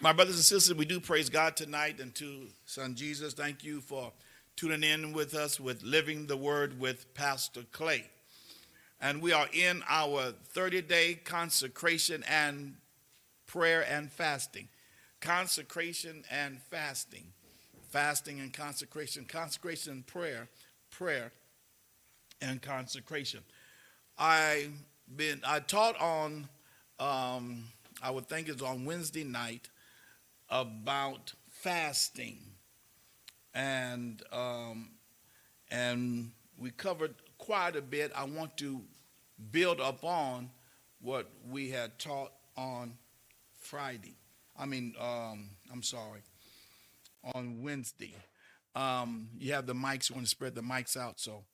My brothers and sisters, we do praise God tonight and to Son Jesus. Thank you for tuning in with us with Living the Word with Pastor Clay. And we are in our 30 day consecration and prayer and fasting. Consecration and fasting. Fasting and consecration. Consecration and prayer. Prayer and consecration. I been I taught on um, I would think it's on Wednesday night about fasting, and um, and we covered quite a bit. I want to build upon what we had taught on Friday. I mean, um, I'm sorry, on Wednesday. Um, you have the mics. You want to spread the mics out, so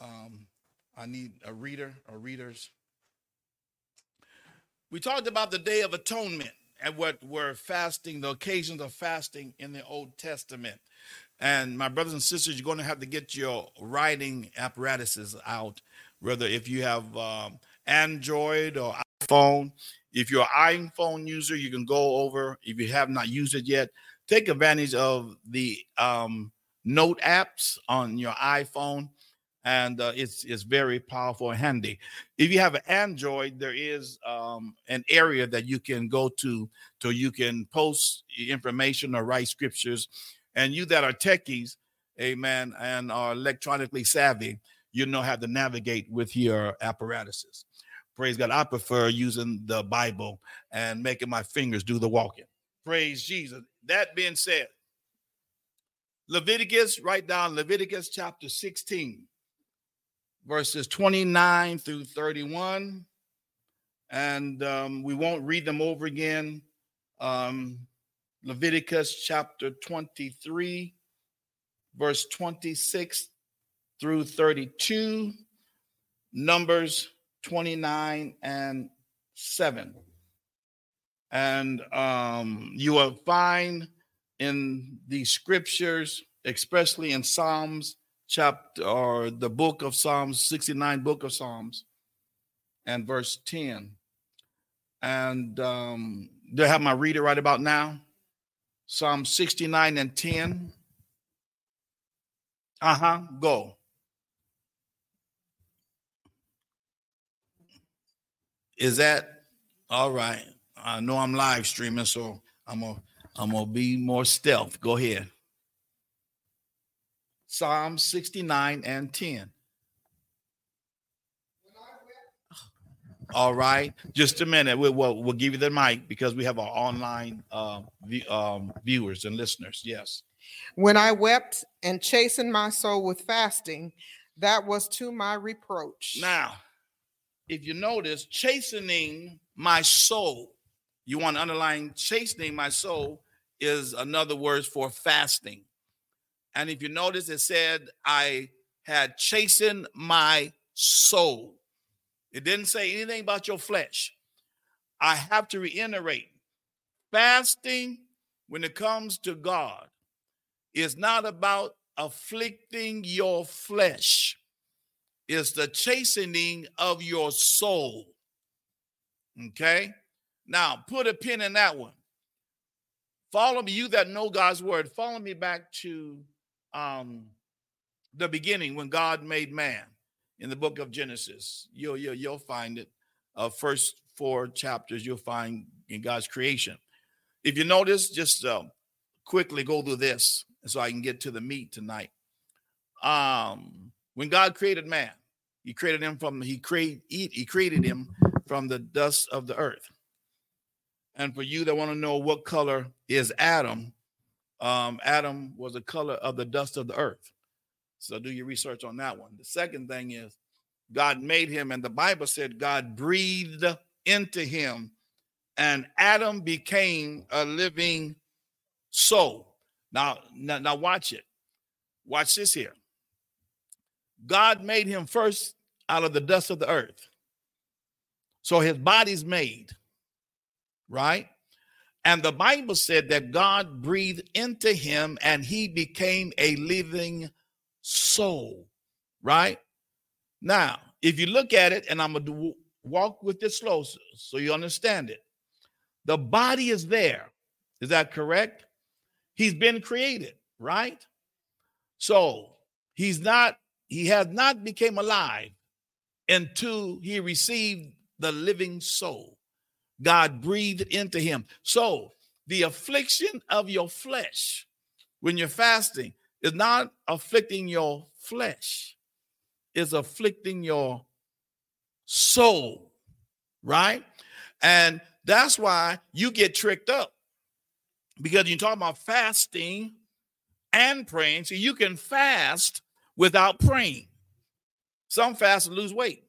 um, I need a reader or readers. We talked about the Day of Atonement and what were fasting, the occasions of fasting in the Old Testament. And my brothers and sisters, you're going to have to get your writing apparatuses out, whether if you have um, Android or iPhone. If you're an iPhone user, you can go over. If you have not used it yet, take advantage of the um, note apps on your iPhone and uh, it's it's very powerful and handy. If you have an Android, there is um, an area that you can go to so you can post information or write scriptures. And you that are techies, amen, and are electronically savvy, you know how to navigate with your apparatuses. Praise God. I prefer using the Bible and making my fingers do the walking. Praise Jesus. That being said, Leviticus, write down Leviticus chapter 16 verses 29 through 31. And um, we won't read them over again. Um, Leviticus chapter 23, verse 26 through 32. Numbers 29 and 7. And um, you will find in the scriptures, especially in Psalms chapter or the book of Psalms, 69 book of Psalms, and verse 10. And um, do I have my reader right about now? Psalm 69 and 10. Uh-huh. Go. Is that all right? I know I'm live streaming, so I'm gonna I'm gonna be more stealth. Go ahead. Psalm 69 and 10. All right, just a minute. We'll, we'll, we'll give you the mic because we have our online uh, um, viewers and listeners. Yes. When I wept and chastened my soul with fasting, that was to my reproach. Now, if you notice, chastening my soul, you want to underline chastening my soul is another word for fasting. And if you notice, it said, I had chastened my soul. It didn't say anything about your flesh. I have to reiterate fasting, when it comes to God, is not about afflicting your flesh, it's the chastening of your soul. Okay? Now, put a pin in that one. Follow me, you that know God's word, follow me back to um, the beginning when God made man in the book of Genesis. You'll, you'll, you'll find it. Uh, first four chapters you'll find in God's creation. If you notice, just uh, quickly go through this so I can get to the meat tonight. Um, when God created man, he created him from he create he, he created him from the dust of the earth. And for you that want to know what color is Adam, um, Adam was the color of the dust of the earth. So do your research on that one. The second thing is God made him, and the Bible said God breathed into him, and Adam became a living soul. Now, now, now watch it. Watch this here. God made him first out of the dust of the earth. So his body's made, right? And the Bible said that God breathed into him and he became a living soul, right? Now, if you look at it, and I'm going to walk with this slow so you understand it. The body is there, Is that correct? He's been created, right? So he's not, he has not become alive until he received the living soul. God breathed into him. So the affliction of your flesh when you're fasting is not afflicting your flesh, it's afflicting your soul, right? And that's why you get tricked up because you talk about fasting and praying. So you can fast without praying. Some fast and lose weight.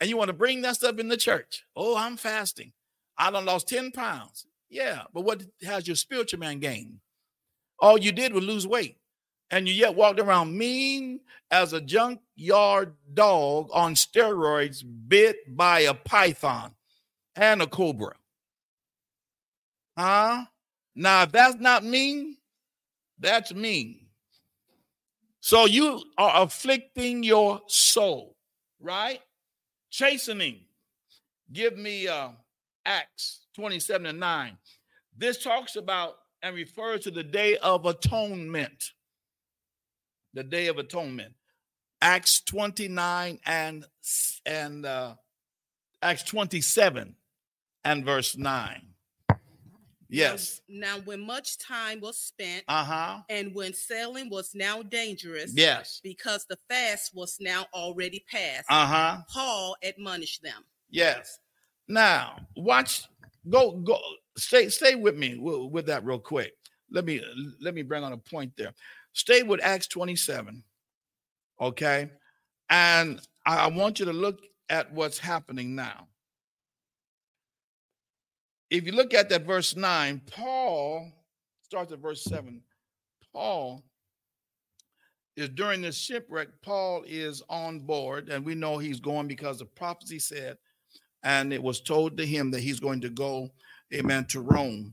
And you want to bring that stuff in the church. Oh, I'm fasting. I done lost 10 pounds. Yeah, but what has your spiritual man gained? All you did was lose weight. And you yet walked around mean as a junkyard dog on steroids, bit by a python and a cobra. Huh? Now, if that's not mean, that's mean. So you are afflicting your soul, right? Chastening. Give me uh, Acts 27 and 9. This talks about and refers to the day of atonement. The day of atonement. Acts 29 and and uh, Acts 27 and verse 9. Yes. Now, now, when much time was spent, uh-huh. and when sailing was now dangerous, yes, because the fast was now already past, uh-huh. Paul admonished them. Yes. Now, watch, go, go, stay, stay with me with, that real quick. Let me let me bring on a point there. Stay with Acts 27. Okay. And I, I want you to look at what's happening now if you look at that verse 9, Paul starts at verse 7. Paul is during this shipwreck, Paul is on board, and we know he's going because the prophecy said, and it was told to him that he's going to go, amen, to Rome.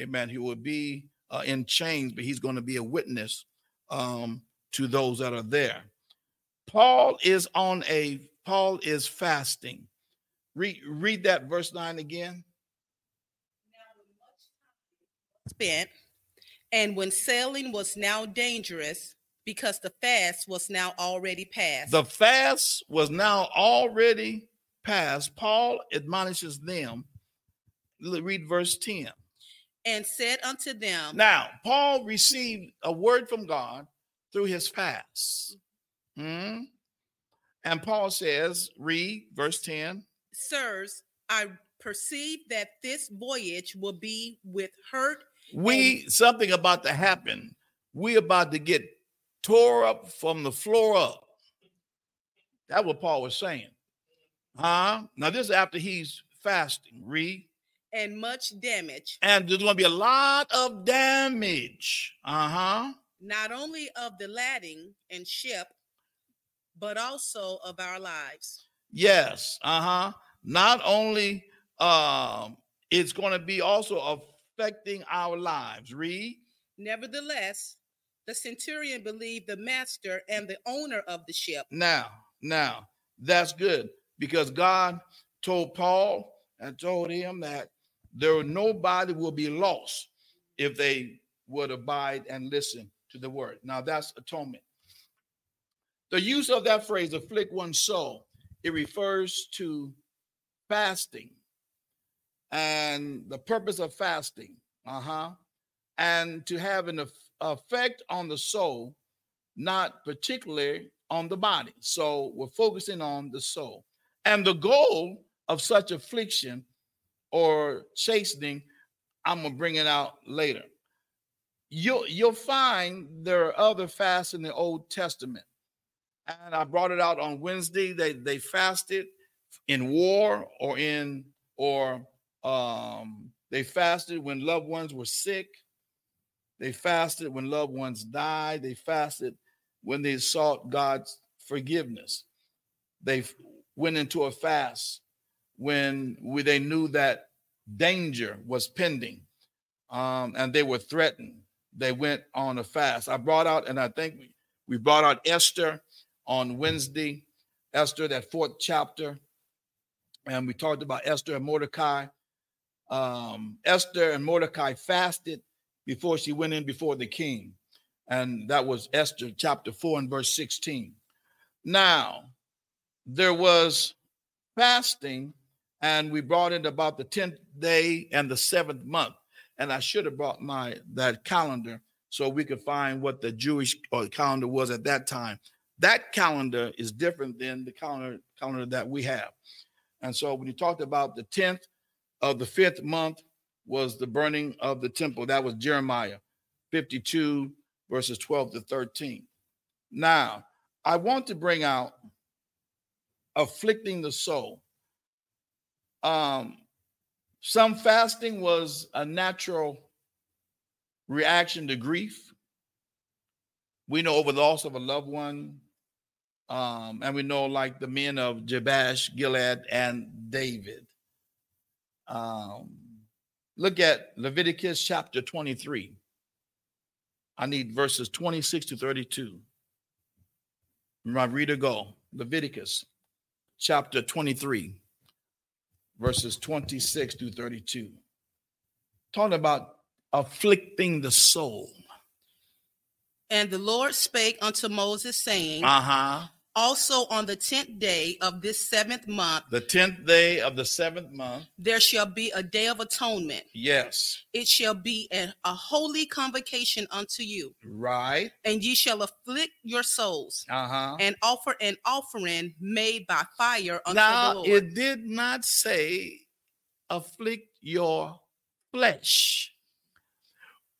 Amen. He will be uh, in chains, but he's going to be a witness um, to those that are there. Paul is on a, Paul is fasting. Read, read that verse 9 again spent, and when sailing was now dangerous, because the fast was now already past. The fast was now already past. Paul admonishes them. Read verse 10. And said unto them. Now, Paul received a word from God through his fast. Hmm? And Paul says, read verse 10. Sirs, I perceive that this voyage will be with hurt we and, something about to happen. We about to get tore up from the floor up. That's what Paul was saying. Huh? Now, this is after he's fasting. Read. And much damage. And there's going to be a lot of damage. Uh huh. Not only of the lading and ship, but also of our lives. Yes. Uh huh. Not only um, it's going to be also affecting our lives. Read. Nevertheless, the centurion believed the master and the owner of the ship. Now, now, that's good because God told Paul and told him that there nobody will be lost if they would abide and listen to the word. Now that's atonement. The use of that phrase, afflict one's soul, it refers to fasting and the purpose of fasting, uh-huh, and to have an effect on the soul, not particularly on the body. So we're focusing on the soul. And the goal of such affliction or chastening, I'm gonna bring it out later. You'll you'll find there are other fasts in the Old Testament. And I brought it out on Wednesday. They they fasted in war or in or um, they fasted when loved ones were sick. They fasted when loved ones died. They fasted when they sought God's forgiveness. They went into a fast when we, they knew that danger was pending um, and they were threatened. They went on a fast. I brought out, and I think we, we brought out Esther on Wednesday, Esther, that fourth chapter. And we talked about Esther and Mordecai um, Esther and Mordecai fasted before she went in before the king. And that was Esther chapter 4 and verse 16. Now, there was fasting, and we brought it about the 10th day and the seventh month. And I should have brought my that calendar so we could find what the Jewish uh, calendar was at that time. That calendar is different than the calendar calendar that we have. And so when you talked about the 10th of the fifth month was the burning of the temple, that was Jeremiah 52, verses 12 to 13. Now, I want to bring out afflicting the soul. Um, some fasting was a natural reaction to grief. We know over the loss of a loved one, um, and we know like the men of Jabesh, Gilead, and David. Um, look at Leviticus chapter 23. I need verses 26 to 32. My reader go. Leviticus chapter 23, verses 26 through 32. Talking about afflicting the soul. And the Lord spake unto Moses, saying, Uh huh. Also on the tenth day of this seventh month, The tenth day of the seventh month. there shall be a day of atonement. Yes. It shall be a, a holy convocation unto you, Right. and ye shall afflict your souls Uh huh. and offer an offering made by fire unto the Now, Lord. it did not say afflict your flesh.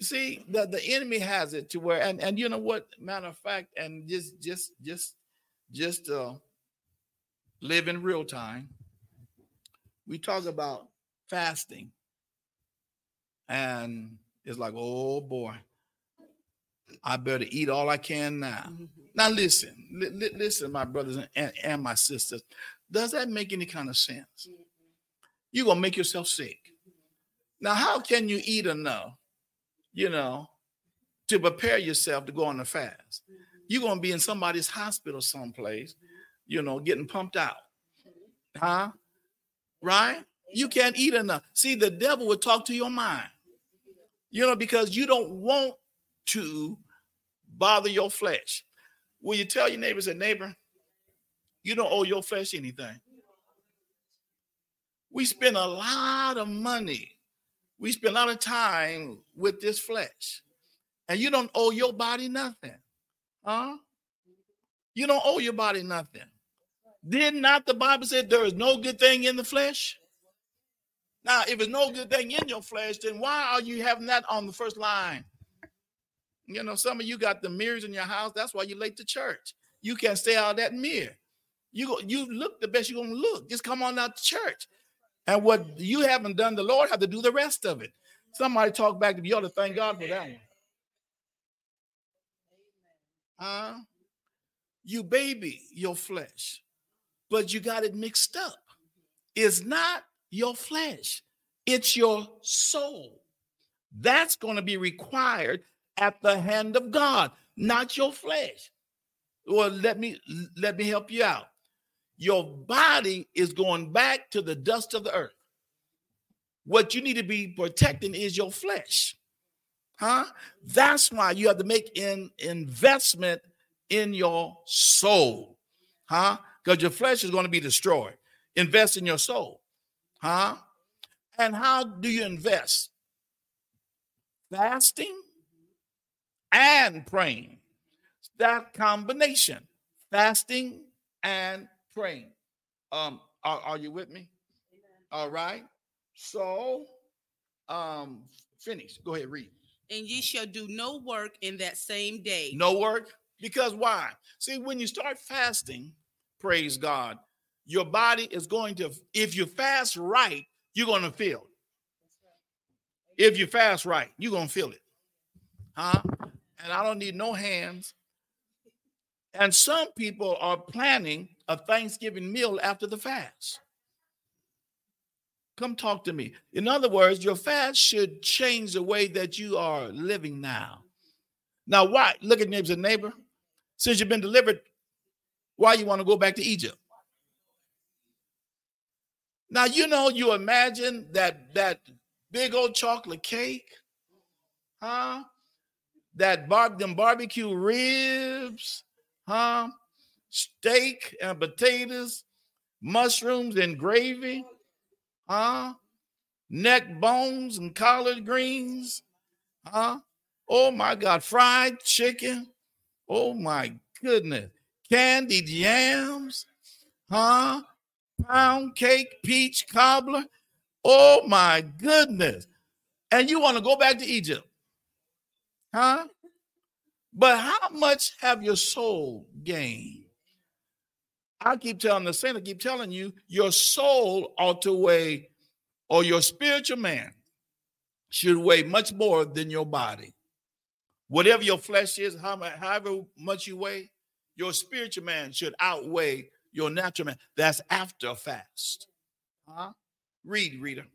See, the, the enemy has it to where, and, and you know what, matter of fact, and just just just just uh live in real time. We talk about fasting, and it's like, oh boy, I better eat all I can now. Mhm. Now listen, li- li- listen, my brothers and, and my sisters. Does that make any kind of sense? You're gonna make yourself sick. Now, how can you eat enough, you know, to prepare yourself to go on the fast? You're gonna be in somebody's hospital someplace, you know, getting pumped out. Huh? Right? You can't eat enough. See, the devil will talk to your mind, you know, because you don't want to bother your flesh. Will you tell your neighbors say, neighbor, you don't owe your flesh anything. We spend a lot of money. We spend a lot of time with this flesh. And you don't owe your body nothing. Huh? You don't owe your body nothing. Did not the Bible say there is no good thing in the flesh? Now, if there's no good thing in your flesh, then why are you having that on the first line? You know, some of you got the mirrors in your house. That's why you're late to church. You can't stay out that mirror. You go, you look the best you're gonna look. Just come on out to church. And what you haven't done, the Lord have to do the rest of it. Somebody talk back to. You ought to thank God for that one. Huh? You baby your flesh, but you got it mixed up. It's not your flesh, it's your soul. That's going to be required at the hand of God, not your flesh. Well, let me let me help you out. Your body is going back to the dust of the earth. What you need to be protecting is your flesh. Huh? That's why you have to make an investment in your soul. Huh? Because your flesh is going to be destroyed. Invest in your soul. Huh? And how do you invest? Fasting and praying. That combination, fasting and praying. Um, are, are you with me? All right. So, um, finish. Go ahead, read. And ye shall do no work in that same day. No work. Because why? See, when you start fasting, praise God, your body is going to, if you fast right, you're going to feel it. If you fast right, you're going to feel it. Huh? And I don't need no hands. And some people are planning a Thanksgiving meal after the fast. Come talk to me. In other words, your fast should change the way that you are living now. Now, why? Look at neighbors and neighbor. Since you've been delivered, why you want to go back to Egypt? Now you know you imagine that that big old chocolate cake, huh? That bar them barbecue ribs, huh? Steak and potatoes, mushrooms and gravy, huh? Neck bones and collard greens, huh? Oh my God, fried chicken. Oh my goodness. Candied yams, huh? Pound cake, peach cobbler. Oh my goodness. And you want to go back to Egypt, huh? But how much have your soul gained? I keep telling the saint, I keep telling you, your soul ought to weigh, or your spiritual man should weigh much more than your body. Whatever your flesh is, however much you weigh, your spiritual man should outweigh your natural man. That's after a fast. Huh? Read, reader.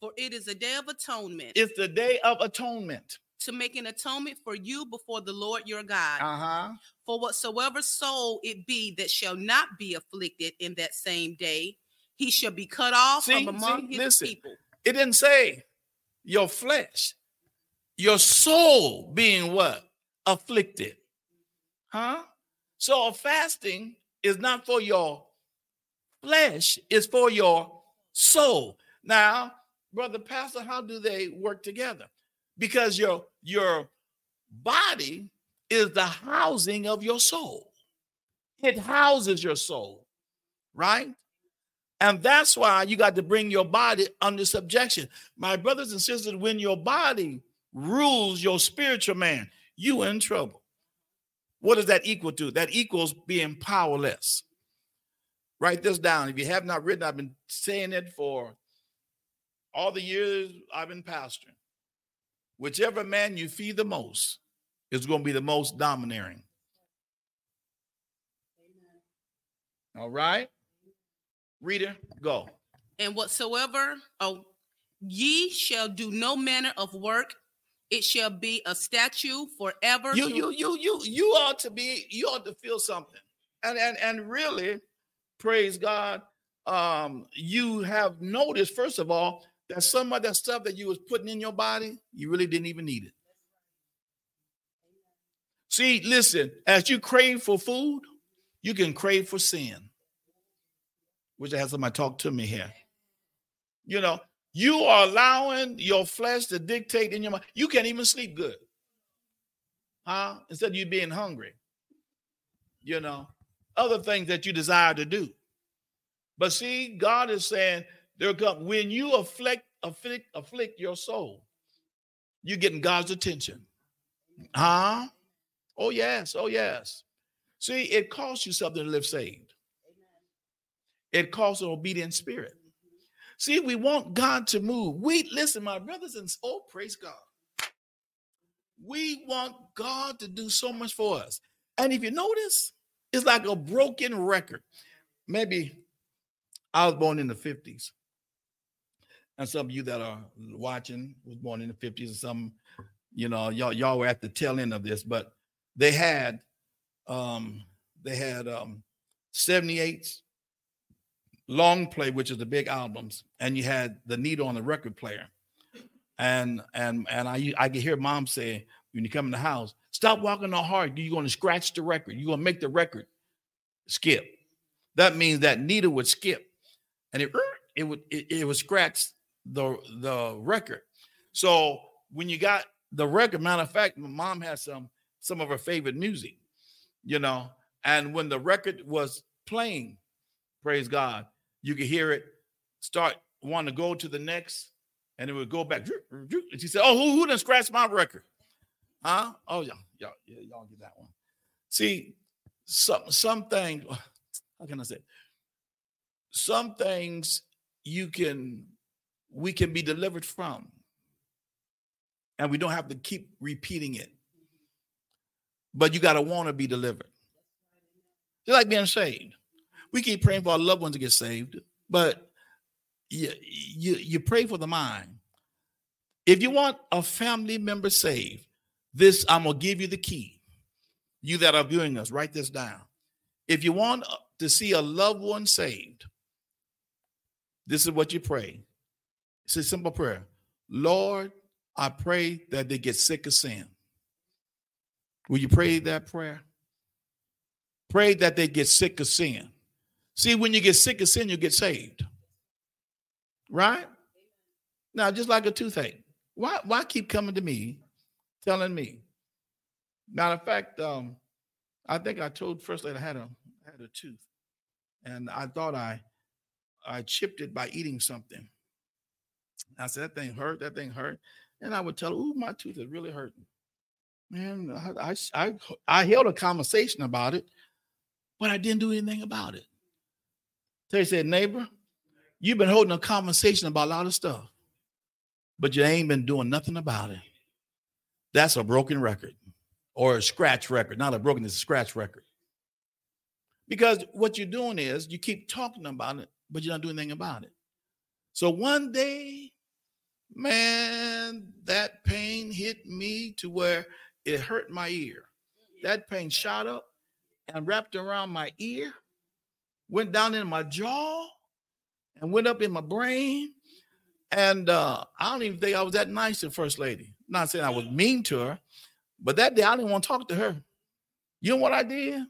For it is a day of atonement. It's the day of atonement. To make an atonement for you before the Lord your God. Uh-huh. For whatsoever soul it be that shall not be afflicted in that same day, he shall be cut off see, from among see, his listen, people. It didn't say your flesh your soul being what? Afflicted. Huh? So fasting is not for your flesh, it's for your soul. Now, brother pastor, how do they work together? Because your your body is the housing of your soul. It houses your soul, right? And that's why you got to bring your body under subjection. My brothers and sisters, when your body rules your spiritual man, you in trouble. What does that equal to? That equals being powerless. Write this down. If you have not written, I've been saying it for all the years I've been pastoring. Whichever man you feed the most is going to be the most domineering. All right. Reader, go. And whatsoever oh, ye shall do no manner of work it shall be a statue forever. You, you, you, you, you ought to be, you ought to feel something. And and and really, praise God. Um, you have noticed, first of all, that some of that stuff that you was putting in your body, you really didn't even need it. See, listen, as you crave for food, you can crave for sin. Which I have somebody talk to me here. You know, you are allowing your flesh to dictate in your mind. You can't even sleep good. Huh? Instead of you being hungry. You know, other things that you desire to do. But see, God is saying there come when you afflict, afflict, afflict your soul, you're getting God's attention. Huh? Oh, yes. Oh, yes. See, it costs you something to live saved. It costs an obedient spirit. See, we want God to move. We listen, my brothers and oh, praise God. We want God to do so much for us. And if you notice, it's like a broken record. Maybe I was born in the 50s. And some of you that are watching was born in the 50s, or some, you know, y'all, y'all were at the tail end of this, but they had um, they had um 78s, long play, which is the big albums, and you had the needle on the record player. And and and I I could hear mom say when you come in the house, stop walking on hard. You're going to scratch the record. You're going to make the record skip. That means that needle would skip, and it it would it, it would scratch the the record. So when you got the record, matter of fact, my mom has some some of her favorite music, you know, and when the record was playing, praise God, you could hear it start want to go to the next, and it would go back. And she said, "Oh, who who done scratched my record? Huh? Oh, y'all, y'all, yeah, y'all get that one. See, some some things. How can I say? Some things you can we can be delivered from, and we don't have to keep repeating it. But you got to want to be delivered. Just like being saved. We keep praying for our loved ones to get saved, but you, you, you pray for the mind. If you want a family member saved, this I'm gonna give you the key. You that are viewing us, write this down. If you want to see a loved one saved, this is what you pray. It's a simple prayer. Lord, I pray that they get sick of sin. Will you pray that prayer? Pray that they get sick of sin. See, when you get sick of sin, you get saved. Right? Now, just like a toothache. Why, why keep coming to me, telling me? Matter of fact, um, I think I told first lady I had a had a tooth, and I thought I I chipped it by eating something. I said that thing hurt, that thing hurt, and I would tell her, "Ooh, my tooth is really hurting." Man, I, I I held a conversation about it, but I didn't do anything about it. He said, "Neighbor, you've been holding a conversation about a lot of stuff, but you ain't been doing nothing about it. That's a broken record." or a scratch record. Not a broken, it's a scratch record. Because what you're doing is you keep talking about it, but you're not doing anything about it. So one day, man, that pain hit me to where it hurt my ear. That pain shot up and wrapped around my ear, went down in my jaw, and went up in my brain. And uh, I don't even think I was that nice to First Lady. Not saying I was mean to her, but that day I didn't want to talk to her. You know what I did?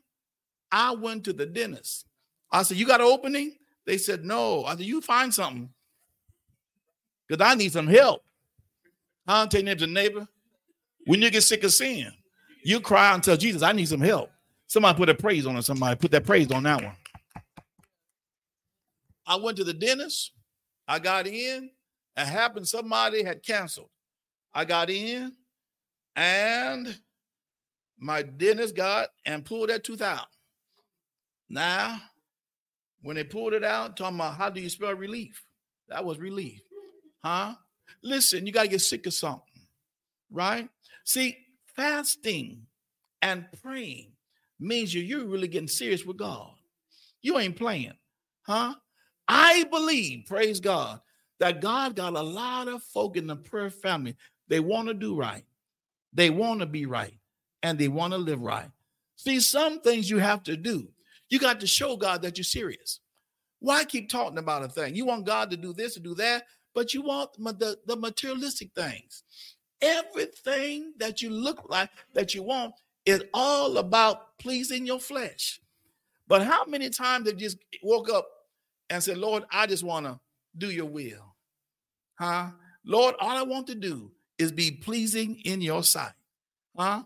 I went to the dentist. I said, You got an opening? They said, No. I said, You find something. Because I need some help. I'll tell neighbor to neighbor. When you get sick of sin, you cry and tell Jesus, I need some help. Somebody put a praise on it. Somebody put that praise on that one. I went to the dentist. I got in. It happened somebody had canceled. I got in. And my dentist got and pulled that tooth out. Now, when they pulled it out, talking about how do you spell relief? That was relief. Huh? Listen, you got to get sick of something, right? See, fasting and praying means you, you're really getting serious with God. You ain't playing, huh? I believe, praise God, that God got a lot of folk in the prayer family. They want to do right. They want to be right and they want to live right. See, some things you have to do. You got to show God that you're serious. Why keep talking about a thing? You want God to do this and do that, but you want the, the materialistic things. Everything that you look like, that you want, is all about pleasing your flesh. But how many times have you just woke up and said, Lord, I just want to do your will? Huh? Lord, all I want to do is be pleasing in your sight. Huh?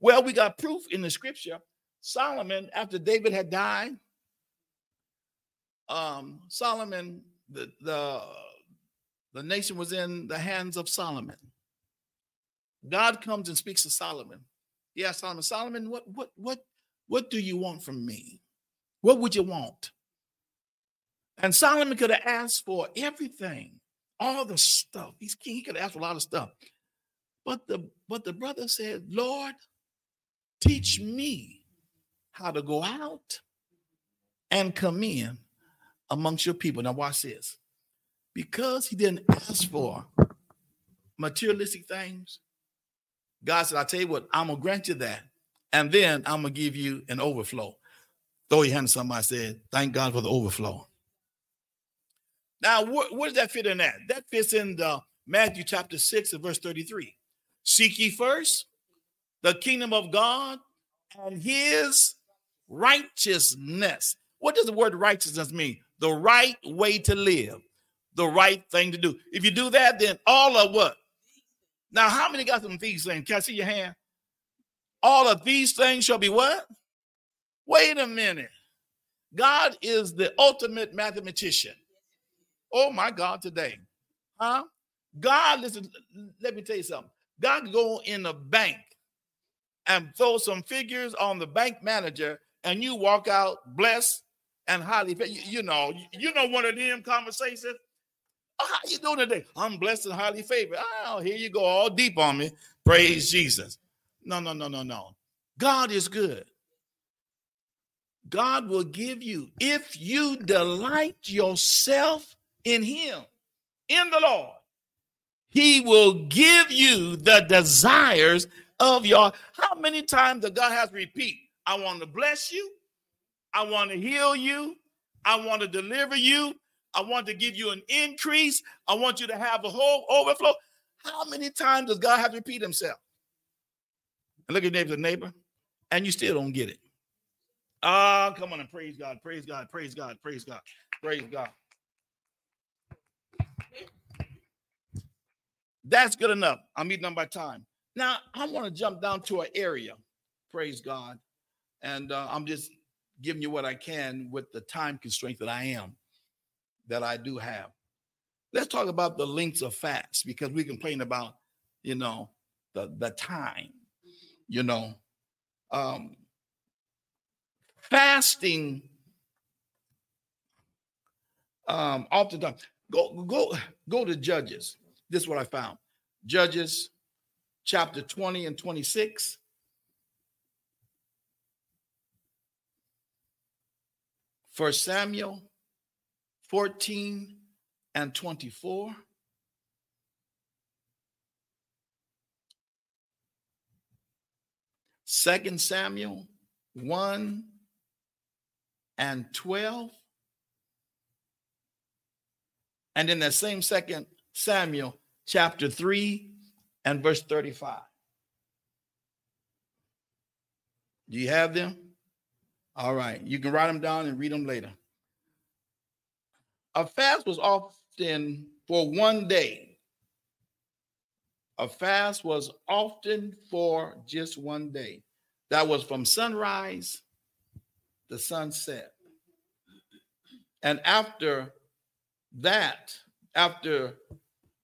Well, we got proof in the scripture. Solomon, after David had died, um, Solomon, the, the, the nation was in the hands of Solomon. God comes and speaks to Solomon. Yeah, Solomon, Solomon, what what what what do you want from me? What would you want? And Solomon could have asked for everything all the stuff. He's king. He could ask for a lot of stuff. But the but the brother said, Lord, teach me how to go out and come in amongst your people. Now watch this. Because he didn't ask for materialistic things, God said, I tell you what, I'm gonna grant you that. And then I'm gonna give you an overflow. Throw your hand to somebody said, Thank God for the overflow. Now, wh- where does that fit in that? That fits in the Matthew chapter 6 and verse 33. Seek ye first the kingdom of God and his righteousness. What does the word righteousness mean? The right way to live, the right thing to do. If you do that, then all of what? Now, how many got some these things? Can I see your hand? All of these things shall be what? Wait a minute. God is the ultimate mathematician. Oh my God, today. Huh? God, listen, let me tell you something. God can go in the bank and throw some figures on the bank manager, and you walk out blessed and highly. You, you know, you know one of them conversations. Oh, how you doing today? I'm blessed and highly favored. Oh, here you go, all deep on me. Praise Jesus. No, no, no, no, no. God is good. God will give you if you delight yourself in him, in the Lord, he will give you the desires of your. How many times does God has repeat? I want to bless you. I want to heal you. I want to deliver you. I want to give you an increase. I want you to have a whole overflow. How many times does God have to repeat himself? And look at your neighbor, neighbor, and you still don't get it. Ah, oh, come on and praise God, praise God, praise God, praise God, praise God. That's good enough. I'm eating up by time. Now I want to jump down to an area, praise God, and uh, I'm just giving you what I can with the time constraint that I am, that I do have. Let's talk about the lengths of fast because we complain about, you know, the the time, you know, um, fasting. Um, oftentimes, go go go to Judges. This is what I found. Judges chapter 20 and 26. First Samuel 14 and 24. Second Samuel 1 and 12. And in that same second Samuel, chapter 3 and verse 35. Do you have them? All right. You can write them down and read them later. A fast was often for one day. A fast was often for just one day. That was from sunrise to sunset. And after that, after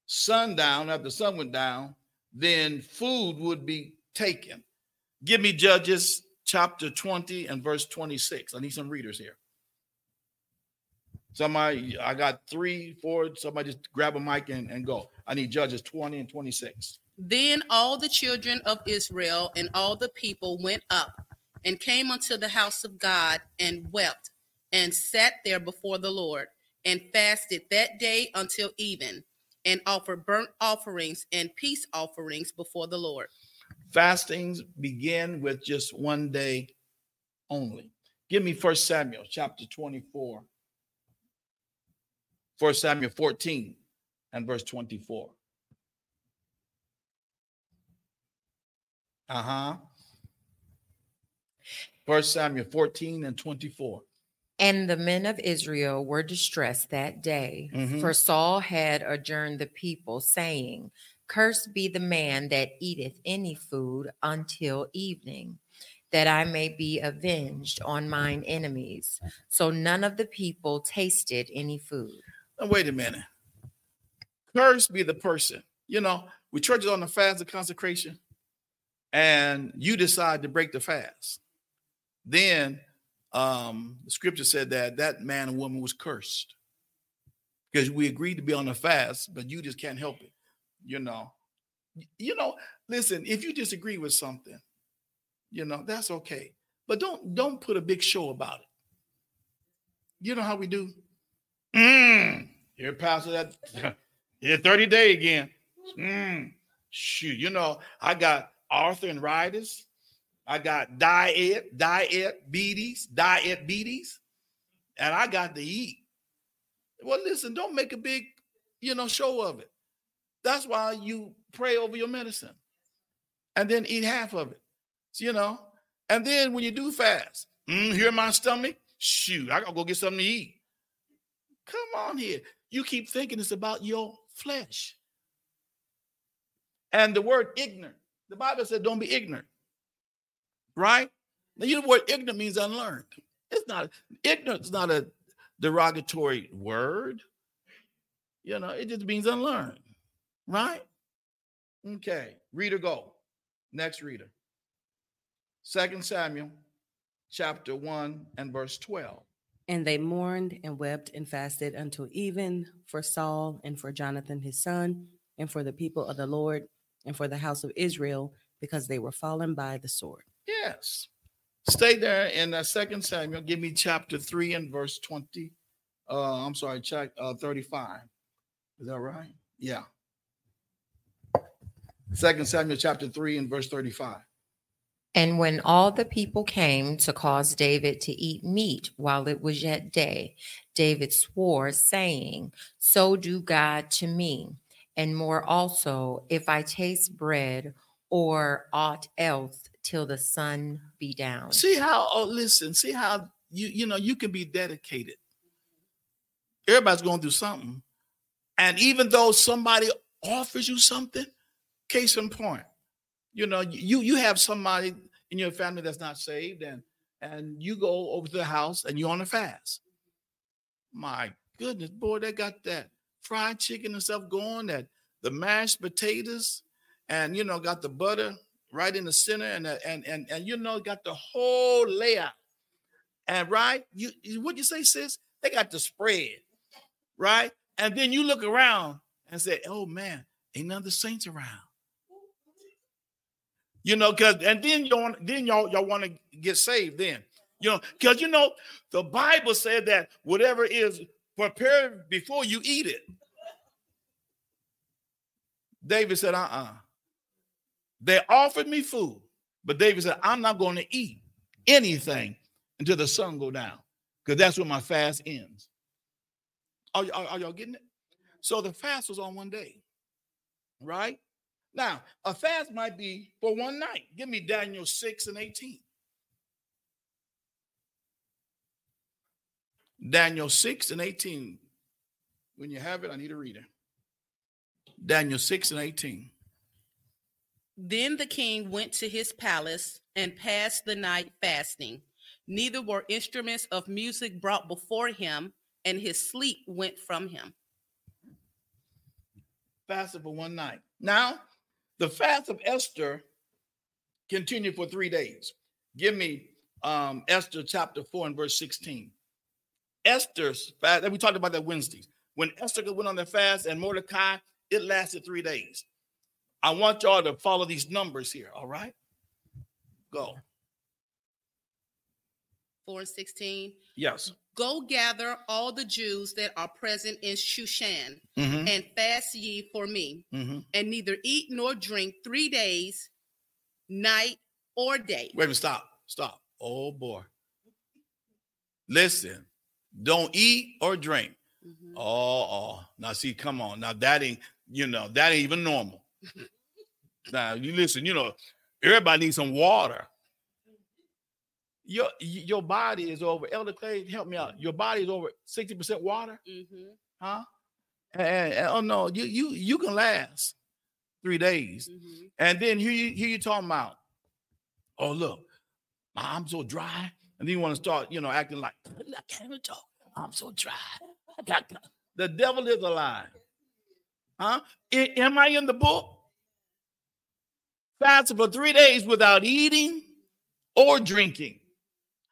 sundown, after sun went down, then food would be taken. Give me Judges chapter 20 and verse 26. I need some readers here. Somebody, I got three, four. Somebody just grab a mic and, and go. I need Judges 20 and 26. Then all the children of Israel and all the people went up and came unto the house of God and wept and sat there before the Lord and fasted that day until even and offered burnt offerings and peace offerings before the Lord. Fastings begin with just one day only. Give me First Samuel chapter 24. First Samuel 14 and verse 24. Uh-huh. First Samuel 14 and 24. And the men of Israel were distressed that day, mm-hmm. for Saul had adjourned the people, saying, Cursed be the man that eateth any food until evening, that I may be avenged on mine enemies. So none of the people tasted any food. Now, wait a minute. Cursed be the person. You know, we churches on the fast of consecration, and you decide to break the fast. Then um, the scripture said that that man and woman was cursed because we agreed to be on the fast, but you just can't help it. You know, you know. Listen, if you disagree with something, you know that's okay, but don't don't put a big show about it. You know how we do. Mm, here, pastor, that here thirty day again. Mm, shoot, you know I got arthritis I got diet, diabetes, diabetes, and I got to eat. Well, listen, don't make a big, you know, show of it. That's why you pray over your medicine and then eat half of it, you know. And then when you do fast, mm, hear my stomach, shoot, I gotta go get something to eat. Come on here. You keep thinking it's about your flesh. And the word ignorant, the Bible said, don't be ignorant right? Now, you know what ignorant means unlearned. It's not ignorant is not a derogatory word. You know, it just means unlearned, right? Okay, reader go. Next reader. Second Samuel chapter 1 and verse 12. And they mourned and wept and fasted until even for Saul and for Jonathan his son, and for the people of the Lord, and for the house of Israel, because they were fallen by the sword. Yes. Stay there in uh, Second Samuel. Give me chapter 3 and verse 20. Uh, I'm sorry, check uh, 35. Is that right? Yeah. Second Samuel chapter 3 and verse 35. And when all the people came to cause David to eat meat while it was yet day, David swore, saying, So do God to me, and more also, if I taste bread or aught else till the sun be down. See how? Oh, listen. See how you you know you can be dedicated. Everybody's going through something, and even though somebody offers you something, case in point, you know you you have somebody in your family that's not saved, and and you go over to the house and you're on a fast. My goodness, boy, they got that fried chicken and stuff going, that the mashed potatoes, and you know, got the butter right in the center, and uh, and and and you know, got the whole layout. And right, you what you say, sis? They got the spread, right? And then you look around and say, "Oh man, ain't none of the saints around." You know, because and then you then y'all y'all want to get saved then. You know, because you know the Bible said that whatever is prepared before you eat it. David said, uh-uh. They offered me food, but David said, I'm not going to eat anything until the sun go down, because that's when my fast ends. Are, are, are y'all getting it? So the fast was on one day, right? Now, a fast might be for one night. Give me Daniel 6 and 18. Daniel 6 and 18. When you have it, I need a reader. Daniel 6 and 18. Then the king went to his palace and passed the night fasting. Neither were instruments of music brought before him, and his sleep went from him. Fasted for one night. Now, the fast of Esther continued for three days. Give me um, Esther chapter 4 and verse 16. Esther's fast, and we talked about that Wednesdays. When Esther went on the fast and Mordecai, it lasted three days. I want y'all to follow these numbers here, all right? Go. 4 and 16. Yes. Go gather all the Jews that are present in Shushan Mhm, and fast ye for me, mhm. and neither eat nor drink three days, night or day. Wait a minute, stop, stop. Oh boy. Listen, don't eat or drink. Mhm. Oh, oh. Now see, come on. Now that ain't, you know, that ain't even normal. now you listen, you know, everybody needs some water. Your your body is over. Elder Clay, help me out. Your body is over 60% water, Mhm. huh? And, and- oh no, you you you can last three days. Mhm. And then here you here you talking about, oh look, I'm so dry. And then you want to start, you know, acting like I can't even talk. I'm so dry. I the devil is alive. Huh? A- am I in the book? Fasted for three days without eating or drinking.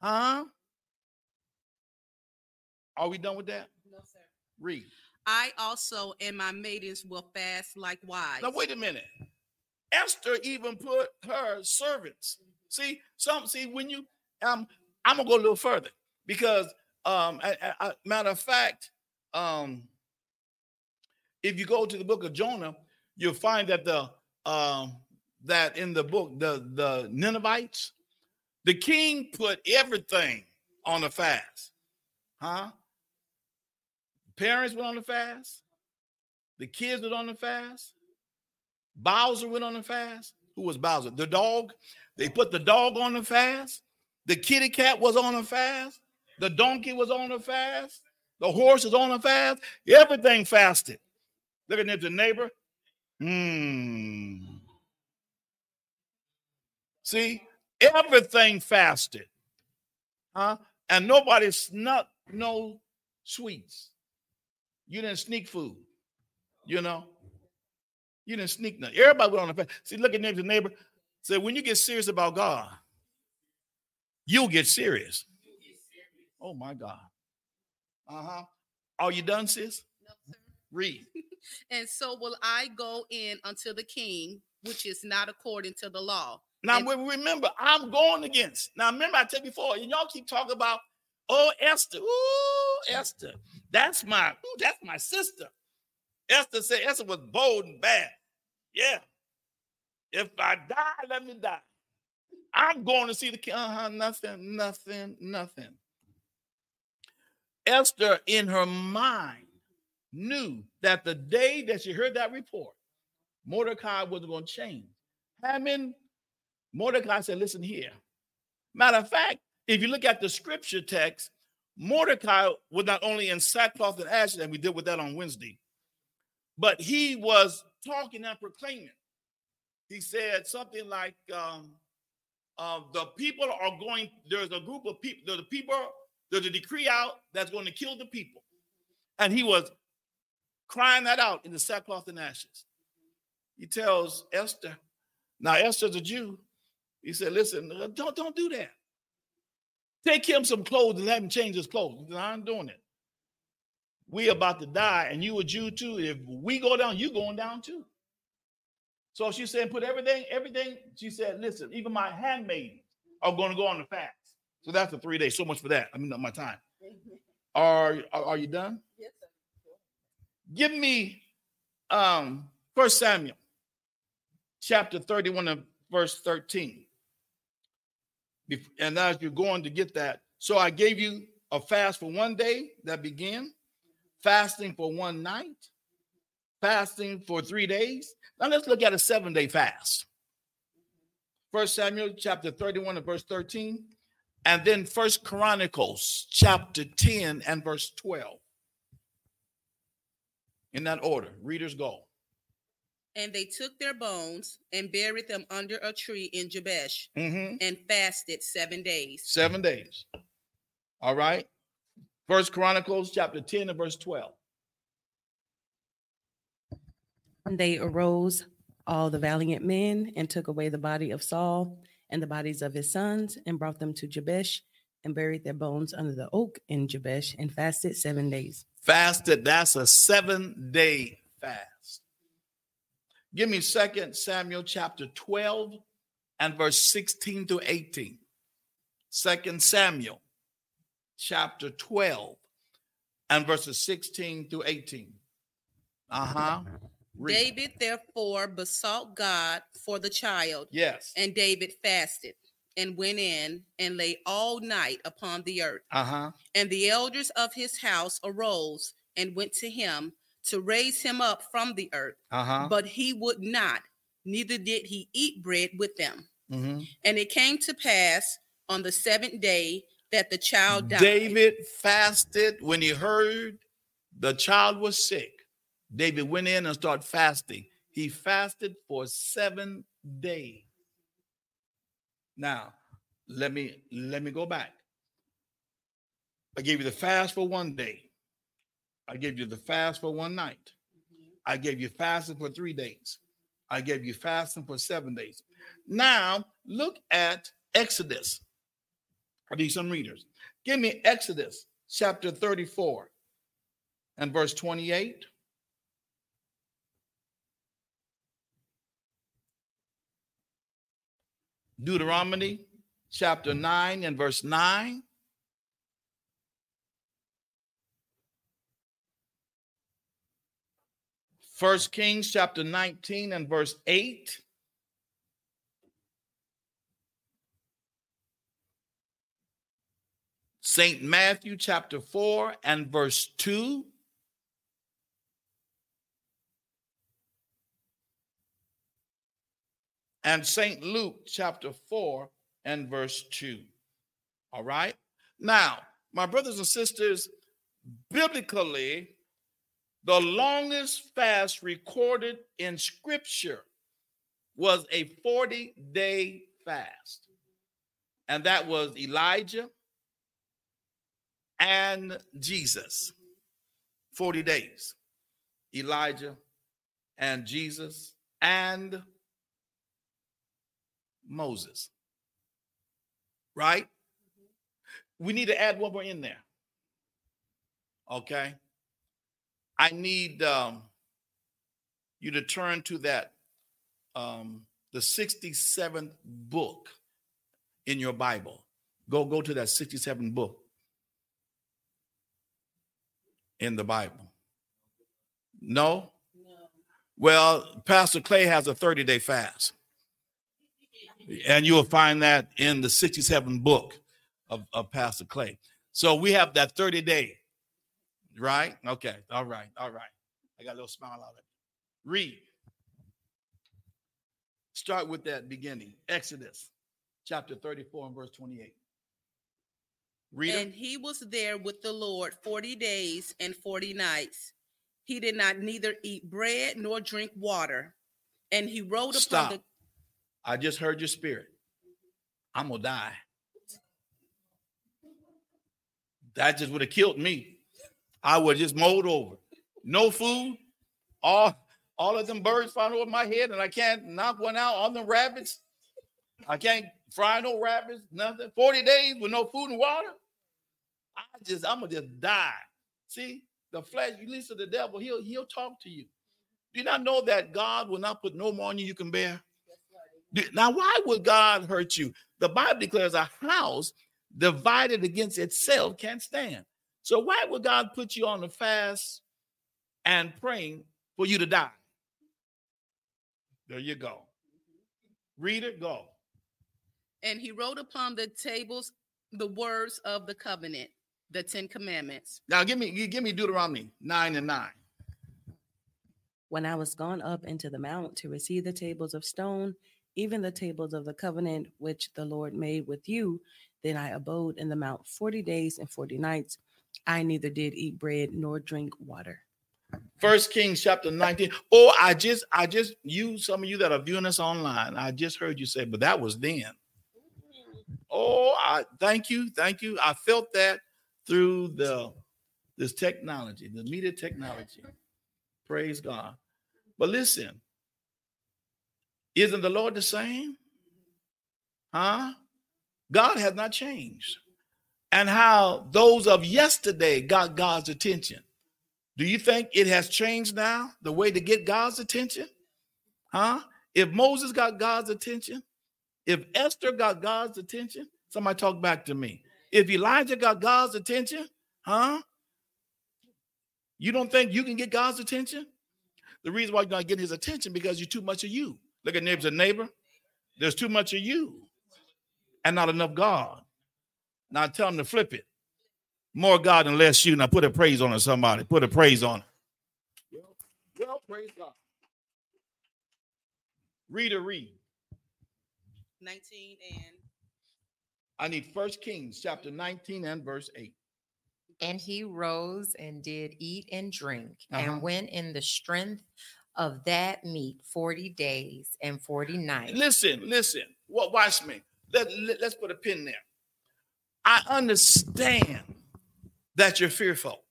Huh? Are we done with that? No, sir. Read. I also and my maidens will fast likewise. Now wait a minute. Esther even put her servants. See, some see when you um I'm gonna go a little further because um a- a- matter of fact, um if you go to the book of Jonah, you'll find that the um that in the book, the the Ninevites, the king put everything on a fast. Huh? Parents went on the fast, the kids went on the fast. Bowser went on the fast. Who was Bowser? The dog. They put the dog on the fast. The kitty cat was on a fast. The donkey was on a fast. The horse is on a fast. Everything fasted. Looking at the neighbor. Hmm. See, everything fasted. Huh? And nobody snuck no sweets. You didn't sneak food, you know. You didn't sneak nothing. Everybody went on the fast. See, look at neighbor the neighbor. Say, when you get serious about God, you'll get serious. Oh my God. Uh-huh. Are you done, sis? No, sir. Read. And so will I go in unto the king, which is not according to the law. Now And- we- remember, I'm going against. Now remember, I tell you before, and y'all keep talking about, oh Esther, ooh Esther, that's my, ooh, that's my sister. Esther said Esther was bold and bad. Yeah. If I die, let me die. I'm going to see the king. Uh-huh, nothing, nothing, nothing. Esther, in her mind, knew that the day that she heard that report, Mordecai wasn't going to change. Haman, Mordecai said, Listen here. Matter of fact, if you look at the scripture text, Mordecai was not only in sackcloth and ashes, and we did with that on Wednesday, but he was talking and proclaiming. He said something like, um, uh, "The people are going. There's a group of people. The people. There's a decree out that's going to kill the people," and he was crying that out in the sackcloth and ashes. He tells Esther. Now Esther's a Jew. He said, "Listen, don't don't do that. Take him some clothes and let him change his clothes. I'm doing it. We about to die, and you a Jew too. If we go down, you going down too. So she said, put everything, everything. She said, listen, even my handmaidens are going to go on the fast. So that's the three days. So much for that. I mean, not my time. Are, are, are you done? Yes, sir. Give me um First Samuel, chapter 31 and verse 13. And as you're going to get that, so I gave you a fast for one day that began, fasting for one night, fasting for three days. Now let's look at a seven day fast. First Samuel chapter 31 and verse 13, and then First Chronicles chapter 10 and verse 12. In that order, readers go. And they took their bones and buried them under a tree in Jabesh Mhm. and fasted seven days. Seven days. All right. First Chronicles chapter 10 and verse 12. And they arose, all the valiant men, and took away the body of Saul and the bodies of his sons, and brought them to Jabesh, and buried their bones under the oak in Jabesh, and fasted seven days. Fasted, that's a seven day fast. Give me Second Samuel chapter 12 and verse 16 to 18. Second Samuel chapter 12 and verses 16 to 18. Uh-huh. Read. David therefore besought God for the child, Yes. and David fasted and went in and lay all night upon the earth. Uh-huh. And the elders of his house arose and went to him to raise him up from the earth, Uh-huh. but he would not, neither did he eat bread with them. hmm And it came to pass on the seventh day that the child died. David fasted when he heard the child was sick. David went in and started fasting. He fasted for seven days. Now, let me let me go back. I gave you the fast for one day. I gave you the fast for one night. Mm-hmm. I gave you fasting for three days. I gave you fasting for seven days. Now look at Exodus. I need some readers. Give me Exodus chapter 34 and verse 28. Deuteronomy chapter 9 and verse 9. First Kings chapter 19 and verse 8. St. Matthew chapter 4 and verse 2. And St. Luke chapter 4 and verse 2. All right. Now, my brothers and sisters, biblically, the longest fast recorded in scripture was a 40 day fast. And that was Elijah and Jesus. 40 days. Elijah and Jesus and Moses. Right? Mm-hmm. We need to add one more in there. Okay. I need um, you to turn to that, um, the 67th book in your Bible. Go, go to that 67th book in the Bible. No? Well, Pastor Clay has a 30 day fast. And you will find that in the 67th book of, of Pastor Clay. So we have that 30 day. Right? Okay. All right. All right. I got a little smile out of it. Read. Start with that beginning. Exodus chapter 34 and verse 28. Read And he was there with the Lord 40 days and 40 nights. He did not neither eat bread nor drink water. And he rode Stop. upon the I just heard your spirit. I'm gonna die. That just would have killed me. I would just mowed over. No food. All all of them birds flying over my head, and I can't knock one out. All the rabbits. I can't fry no rabbits, nothing. 40 days with no food and water. I just, I'm gonna just die. See, the flesh, you listen to the devil, he'll he'll talk to you. Do you not know that God will not put no more on you you can bear? Now, why would God hurt you? The Bible declares a house divided against itself can't stand. So why would God put you on the fast and praying for you to die? There you go. Read it, go. and he wrote upon the tables the words of the covenant, the Ten Commandments. Now give me give me Deuteronomy 9 and 9. When I was gone up into the mount to receive the tables of stone, even the tables of the covenant which the Lord made with you, then I abode in the mount 40 days and 40 nights. I neither did eat bread nor drink water. First Kings chapter 19. Oh, I just I just you some of you that are viewing us online, I just heard you say, but that was then. Oh, I thank you, thank you. I felt that through the this technology, the media technology. Praise God. But listen, isn't the Lord the same? Huh? God has not changed. And how those of yesterday got God's attention. Do you think it has changed now? The way to get God's attention? Huh? If Moses got God's attention, if Esther got God's attention, somebody talk back to me. If Elijah got God's attention, huh? You don't think you can get God's attention? The reason why you're not getting his attention because you're too much of you. Look at neighbors and neighbor. There's too much of you and not enough God. Now tell them to flip it. More God and less you. Now put a praise on it, somebody. Put a praise on it. Well, praise God. Read or read. 19 and I need First Kings chapter 19 and verse 8. And he rose and did eat and drink, Uh-huh. and went in the strength of that meat 40 days and 40 nights. Listen, listen. What watch me. Let, let, us put a pin there. I understand that you're fearful,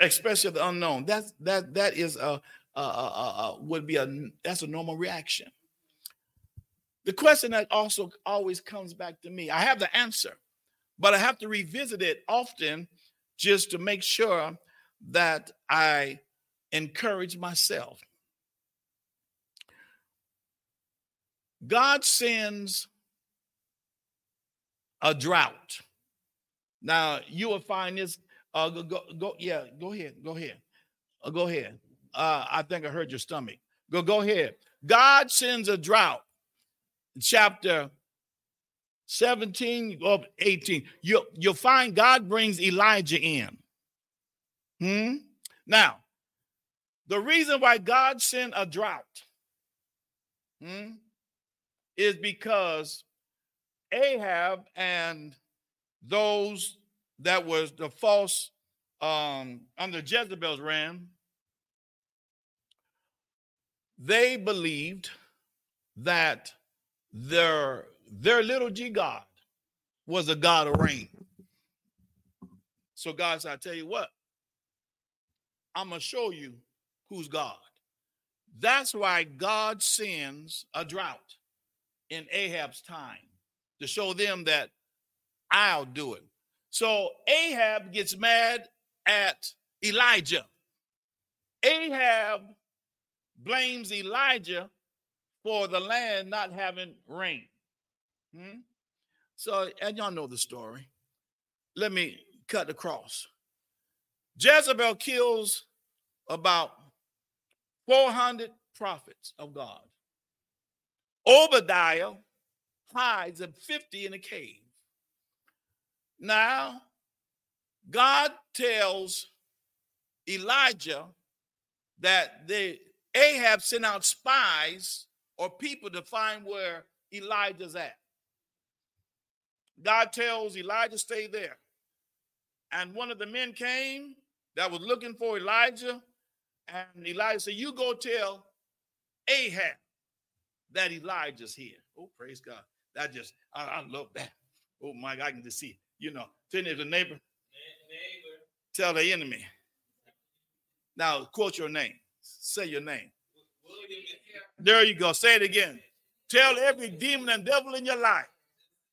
especially of the unknown. That's that that is a, a, a, a, would be a that's a normal reaction. The question that also always comes back to me, I have the answer, but I have to revisit it often just to make sure that I encourage myself. God sends a drought. Now you will find this. Uh, go, go, go yeah, go ahead, go ahead, uh, go ahead. Uh, I think I heard your stomach. Go, go ahead. God sends a drought. Chapter 17 or 18. You, you'll find God brings Elijah in. Hmm? Now, the reason why God sent a drought hmm, is because Ahab and those that was the false um under Jezebel's reign, they believed that their their little g god was a god of rain. So God said, I tell you what, I'm gonna show you who's God. That's why God sends a drought in Ahab's time to show them that I'll do it. So Ahab gets mad at Elijah. Ahab blames Elijah for the land not having rain. Hmm? So, and y'all know the story. Let me cut across. Jezebel kills about 400 prophets of God. Obadiah hides of 50 in a cave. Now, God tells Elijah that the Ahab sent out spies or people to find where Elijah's at. God tells Elijah, stay there. And one of the men came that was looking for Elijah. And Elijah said, You go tell Ahab that Elijah's here. Oh, praise God. That just, I, I love that. Oh my God, I can just see, you know, tell the neighbor, neighbor, tell the enemy. Now, quote your name. Say your name. There you go. Say it again. Tell every demon and devil in your life.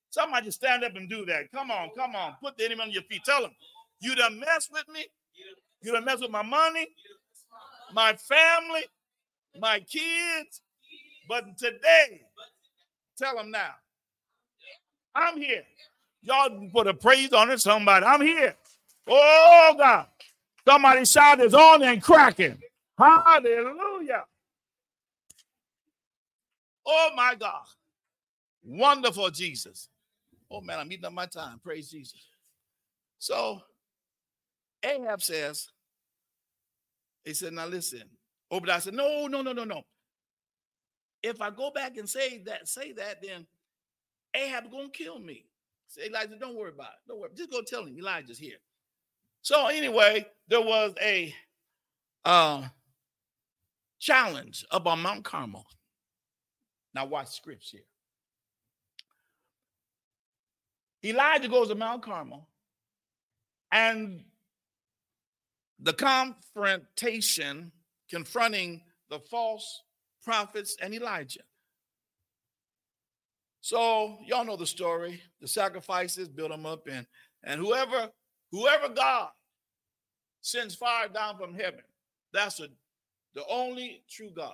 Somebody just stand up and do that. Come on, come on. Put the enemy on your feet. Tell them, you done mess with me. You done mess with my money, my family, my kids. But today, tell them now, I'm here. Y'all put a praise on it, somebody. I'm here. Oh, God. Somebody shout is on and cracking. Hallelujah. Oh, my God. Wonderful Jesus. Oh, man, I'm eating up my time. Praise Jesus. So Ahab says, he said, now listen. Obadiah said, no, no, no, no, no. If I go back and say that, say that, then Ahab gonna kill me. Say, Elijah, don't worry about it. Don't worry. Just go tell him Elijah's here. So anyway, there was a uh, challenge up on Mount Carmel. Now watch scripts here. Elijah goes to Mount Carmel, and the confrontation confronting the false prophets and Elijah. So y'all know the story. The sacrifices build them up, and and whoever whoever God sends fire down from heaven, that's a, the only true God.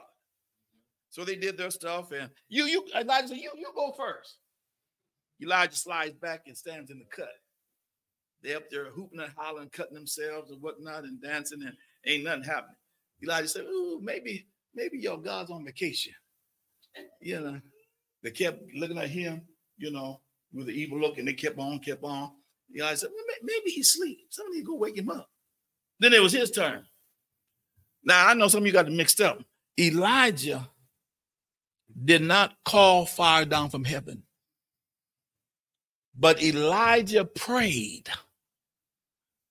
So they did their stuff, and you you Elijah said, you you go first. Elijah slides back and stands in the cut. They up there hooping and hollering, cutting themselves and whatnot, and dancing, and ain't nothing happening. Elijah said, "Ooh, maybe maybe your God's on vacation." You know, they kept looking at him, you know, with the evil look, and they kept on, kept on. Elijah said, well, maybe he's asleep. Somebody go wake him up. Then it was his turn. Now I know some of you got it mixed up. Elijah did not call fire down from heaven, but Elijah prayed.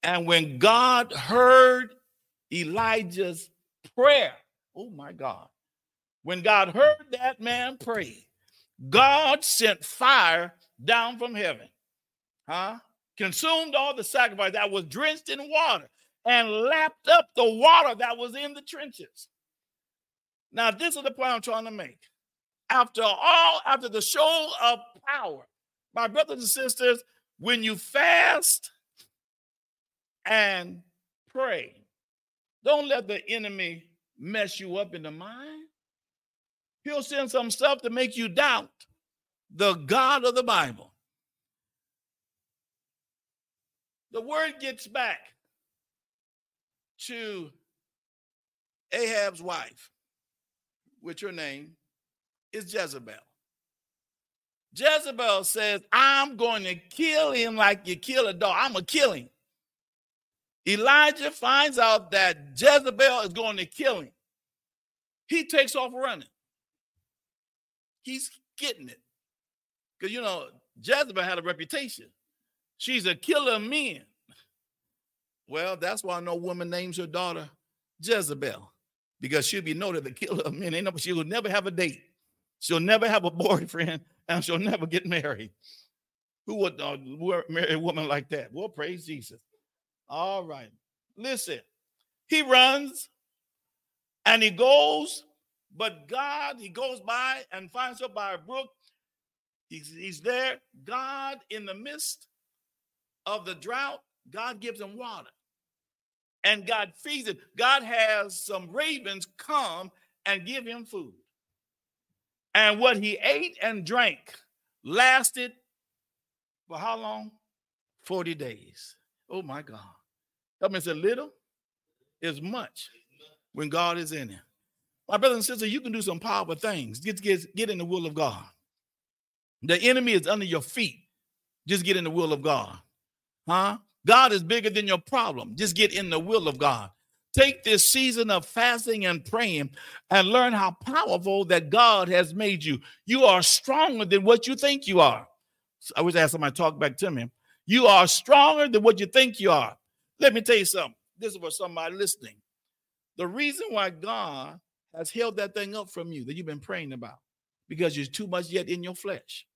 And when God heard Elijah's prayer, oh my God, when God heard that man pray, God sent fire down from heaven, huh? Consumed all the sacrifice that was drenched in water and lapped up the water that was in the trenches. Now, this is the point I'm trying to make. After all, after the show of power, my brothers and sisters, when you fast and pray, don't let the enemy mess you up in the mind. He'll send some stuff to make you doubt the God of the Bible. The word gets back to Ahab's wife, which her name is Jezebel. Jezebel says, I'm going to kill him like you kill a dog. I'm going to kill him. Elijah finds out that Jezebel is going to kill him. He takes off running. He's getting it. Because, you know, Jezebel had a reputation. She's a killer of men. Well, that's why no woman names her daughter Jezebel, because she'll be noted the killer of men. She will never have a date. She'll never have a boyfriend, and she'll never get married. Who would uh, marry a woman like that? Well, praise Jesus. All right. Listen, he runs and he goes, but God, he goes by and finds her by a brook. He's, he's there. God, in the midst of the drought, God gives him water and God feeds him. God has some ravens come and give him food. And what he ate and drank lasted for how long? 40 days. Oh my God. That means a little is much when God is in it. My brothers and sisters, you can do some powerful things. Get, get, get in the will of God. The enemy is under your feet. Just get in the will of God. Huh? God is bigger than your problem. Just get in the will of God. Take this season of fasting and praying and learn how powerful that God has made you. You are stronger than what you think you are. I wish I had somebody talk back to me. You are stronger than what you think you are. Let me tell you something. This is for somebody listening. The reason why God has held that thing up from you that you've been praying about, because you're too much yet in your flesh.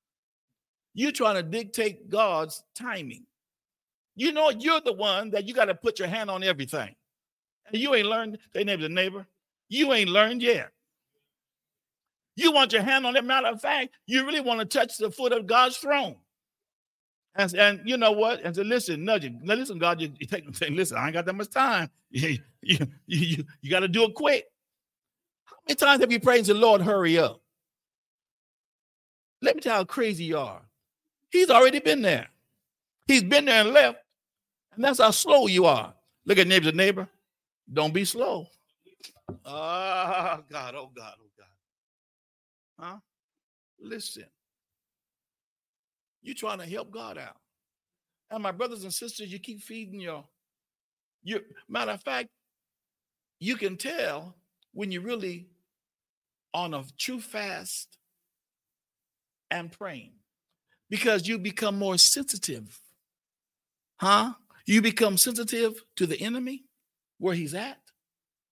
You're trying to dictate God's timing. You know, you're the one that you got to put your hand on everything. And you ain't learned, they name the neighbor. You ain't learned yet. You want your hand on it. Matter of fact, you really want to touch the foot of God's throne. And, and you know what? And say, listen, nudge now Listen, God, you, you take saying, listen, I ain't got that much time. you, you, you, you got to do it quick. Many times have you prayed to said, Lord, hurry up? Let me tell you how crazy you are. He's already been there. He's been there and left. And that's how slow you are. Look at neighbor to neighbor. Don't be slow. Oh, God, oh, God, oh, God. Huh? Listen. You're trying to help God out. And my brothers and sisters, you keep feeding your, your matter of fact, you can tell when you're really on a true fast and praying because you become more sensitive. Huh? You become sensitive to the enemy, where he's at,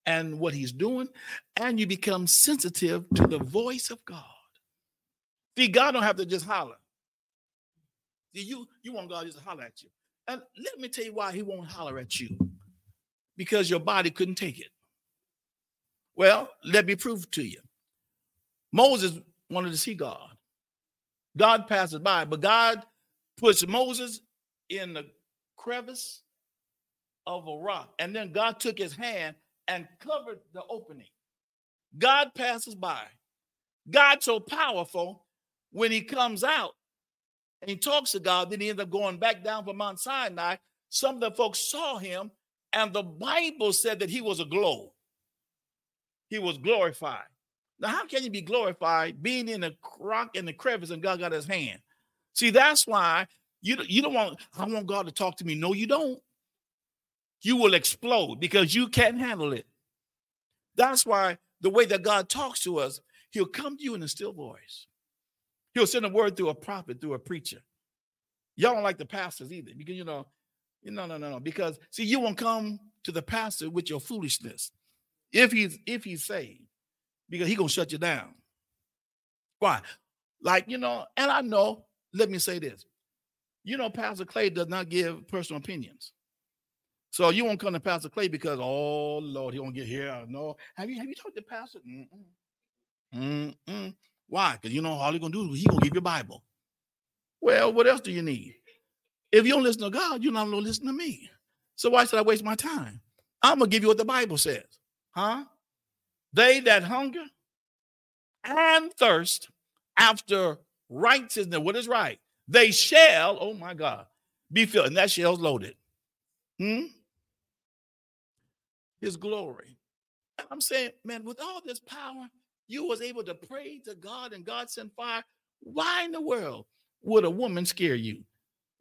and what he's doing, and you become sensitive to the voice of God. See, God don't have to just holler. See, you you want God just to holler at you. And let me tell you why he won't holler at you. Because your body couldn't take it. Well, let me prove to you. Moses wanted to see God. God passes by, but God puts Moses in the crevice of a rock. And then God took his hand and covered the opening. God passes by. God so powerful when he comes out and he talks to God, then he ends up going back down from Mount Sinai. Some of the folks saw him, and the Bible said that he was a glow. He was glorified. Now, how can you be glorified being in the rock in the crevice and God got his hand? See, that's why you, you don't want, I want God to talk to me. No, you don't. You will explode because you can't handle it. That's why the way that God talks to us, he'll come to you in a still voice. He'll send a word through a prophet, through a preacher. Y'all don't like the pastors either because, you know, no, no, no, no. Because, see, you won't come to the pastor with your foolishness if he's if he's saved because he gonna shut you down. Why? Like, you know, and I know, let me say this. You know, Pastor Clay does not give personal opinions. So you won't come to Pastor Clay because, oh Lord, he won't get here. No. Have you have you talked to Pastor? Mm-mm. Mm-mm. Why? Because you know all he's gonna do is he gonna give you Bible. Well, what else do you need? If you don't listen to God, you're not gonna listen to me. So why should I waste my time? I'm gonna give you what the Bible says. Huh? They that hunger and thirst after righteousness, what is right? They shall, oh my God, be filled. And that shell's loaded. Hmm? His glory. I'm saying, man, with all this power, you was able to pray to God and God sent fire. Why in the world would a woman scare you?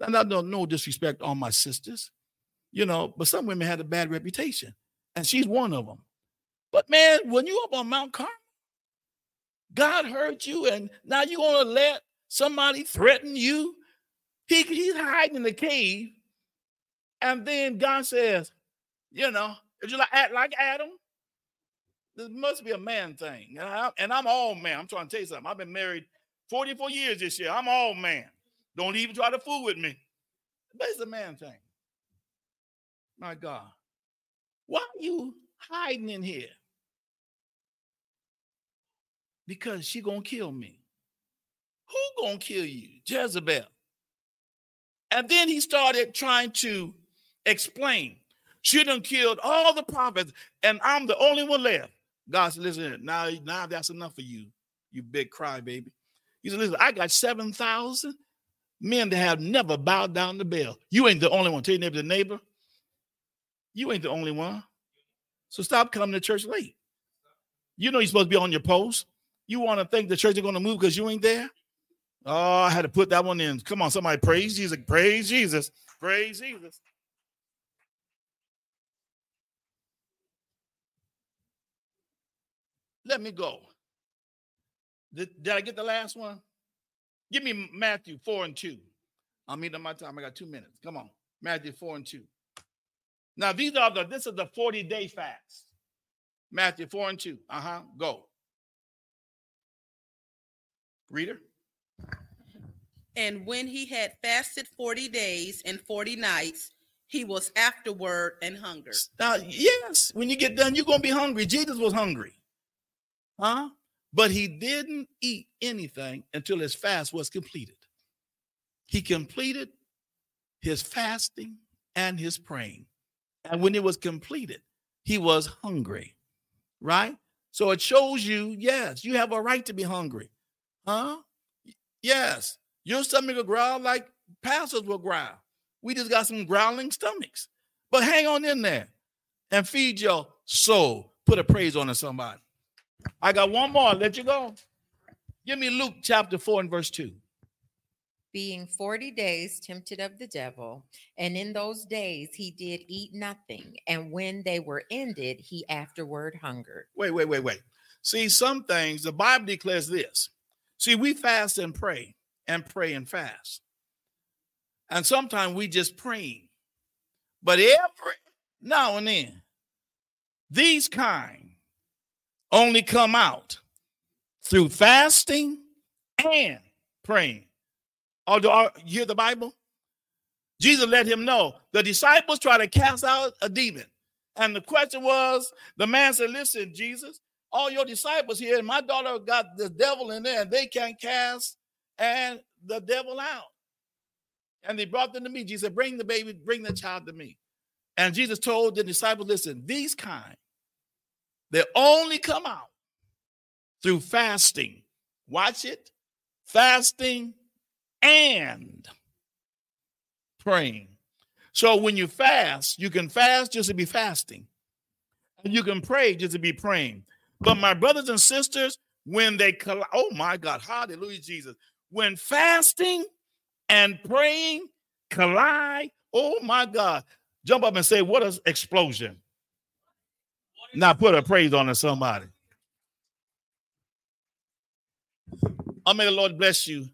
And I don't no disrespect on my sisters, you know, but some women had a bad reputation, and she's one of them. But man, when you up on Mount Carmel, God heard you, and now you're gonna let somebody threaten you. He, he's hiding in the cave, and then God says, you know, if you like act like Adam, this must be a man thing. And, I, and I'm all man. I'm trying to tell you something. I've been married 44 years this year. I'm all man. Don't even try to fool with me. But it's a man thing. My God. Why are you hiding in here? Because she gonna kill me. Who gonna kill you? Jezebel. And then he started trying to explain. She done killed all the prophets, and I'm the only one left. God said, listen, now, now that's enough for you, you big crybaby. He said, listen, I got 7,000 men that have never bowed down the Baal. You ain't the only one. Tell your neighbor, the neighbor, you ain't the only one. So stop coming to church late. You know you're supposed to be on your post. You want to think the church is going to move because you ain't there? Oh, I had to put that one in. Come on, somebody praise Jesus. Praise Jesus. Praise Jesus. Let me go. Did, did I get the last one? Give me Matthew 4 and 2. I'm eating my time. I got two minutes. Come on. Matthew 4 and 2. Now, these are the this is the 40-day fast. Matthew 4 and 2. Uh-huh. Go. Reader. And when he had fasted 40 days and 40 nights, he was afterward and hungered. Now, yes, when you get done, you're gonna be hungry. Jesus was hungry. Huh? But he didn't eat anything until his fast was completed. He completed his fasting and his praying. And when it was completed, he was hungry, right? So it shows you, yes, you have a right to be hungry. Huh? Yes, your stomach will growl like pastors will growl. We just got some growling stomachs. But hang on in there and feed your soul. Put a praise on it, somebody. I got one more. I'll let you go. Give me Luke chapter 4 and verse 2 being 40 days tempted of the devil. And in those days he did eat nothing. And when they were ended, he afterward hungered. Wait, wait, wait, wait. See, some things the Bible declares this. See, we fast and pray and pray and fast. And sometimes we just praying. But every now and then, these kind only come out through fasting and praying. Although uh, you hear the Bible? Jesus let him know. The disciples try to cast out a demon. And the question was, the man said, Listen, Jesus, all your disciples here, and my daughter got the devil in there, and they can't cast and the devil out. And they brought them to me. Jesus said, Bring the baby, bring the child to me. And Jesus told the disciples, Listen, these kind, they only come out through fasting. Watch it. Fasting and praying. So when you fast, you can fast just to be fasting, and you can pray just to be praying. But my brothers and sisters, when they collide, oh my God, hallelujah, Jesus. When fasting and praying collide, oh my God, jump up and say, What an explosion! Now put a praise on to somebody. I may the Lord bless you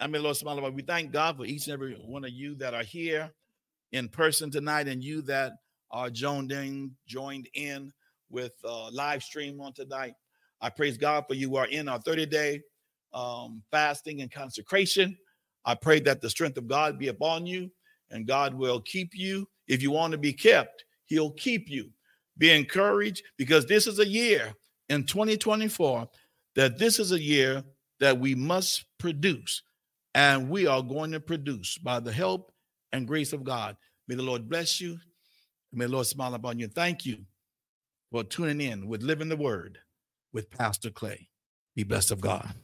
I may the Lord smile about. We thank God for each and every one of you that are here in person tonight, and you that are joined in, joined in with uh, live stream on tonight. I praise God for you are in our 30 day um, fasting and consecration. I pray that the strength of God be upon you, and God will keep you. If you want to be kept, He'll keep you. Be encouraged because this is a year in 2024 that this is a year that we must produce and we are going to produce by the help and grace of God. May the Lord bless you. May the Lord smile upon you. Thank you for tuning in with Living the Word with Pastor Clay. Be blessed of God.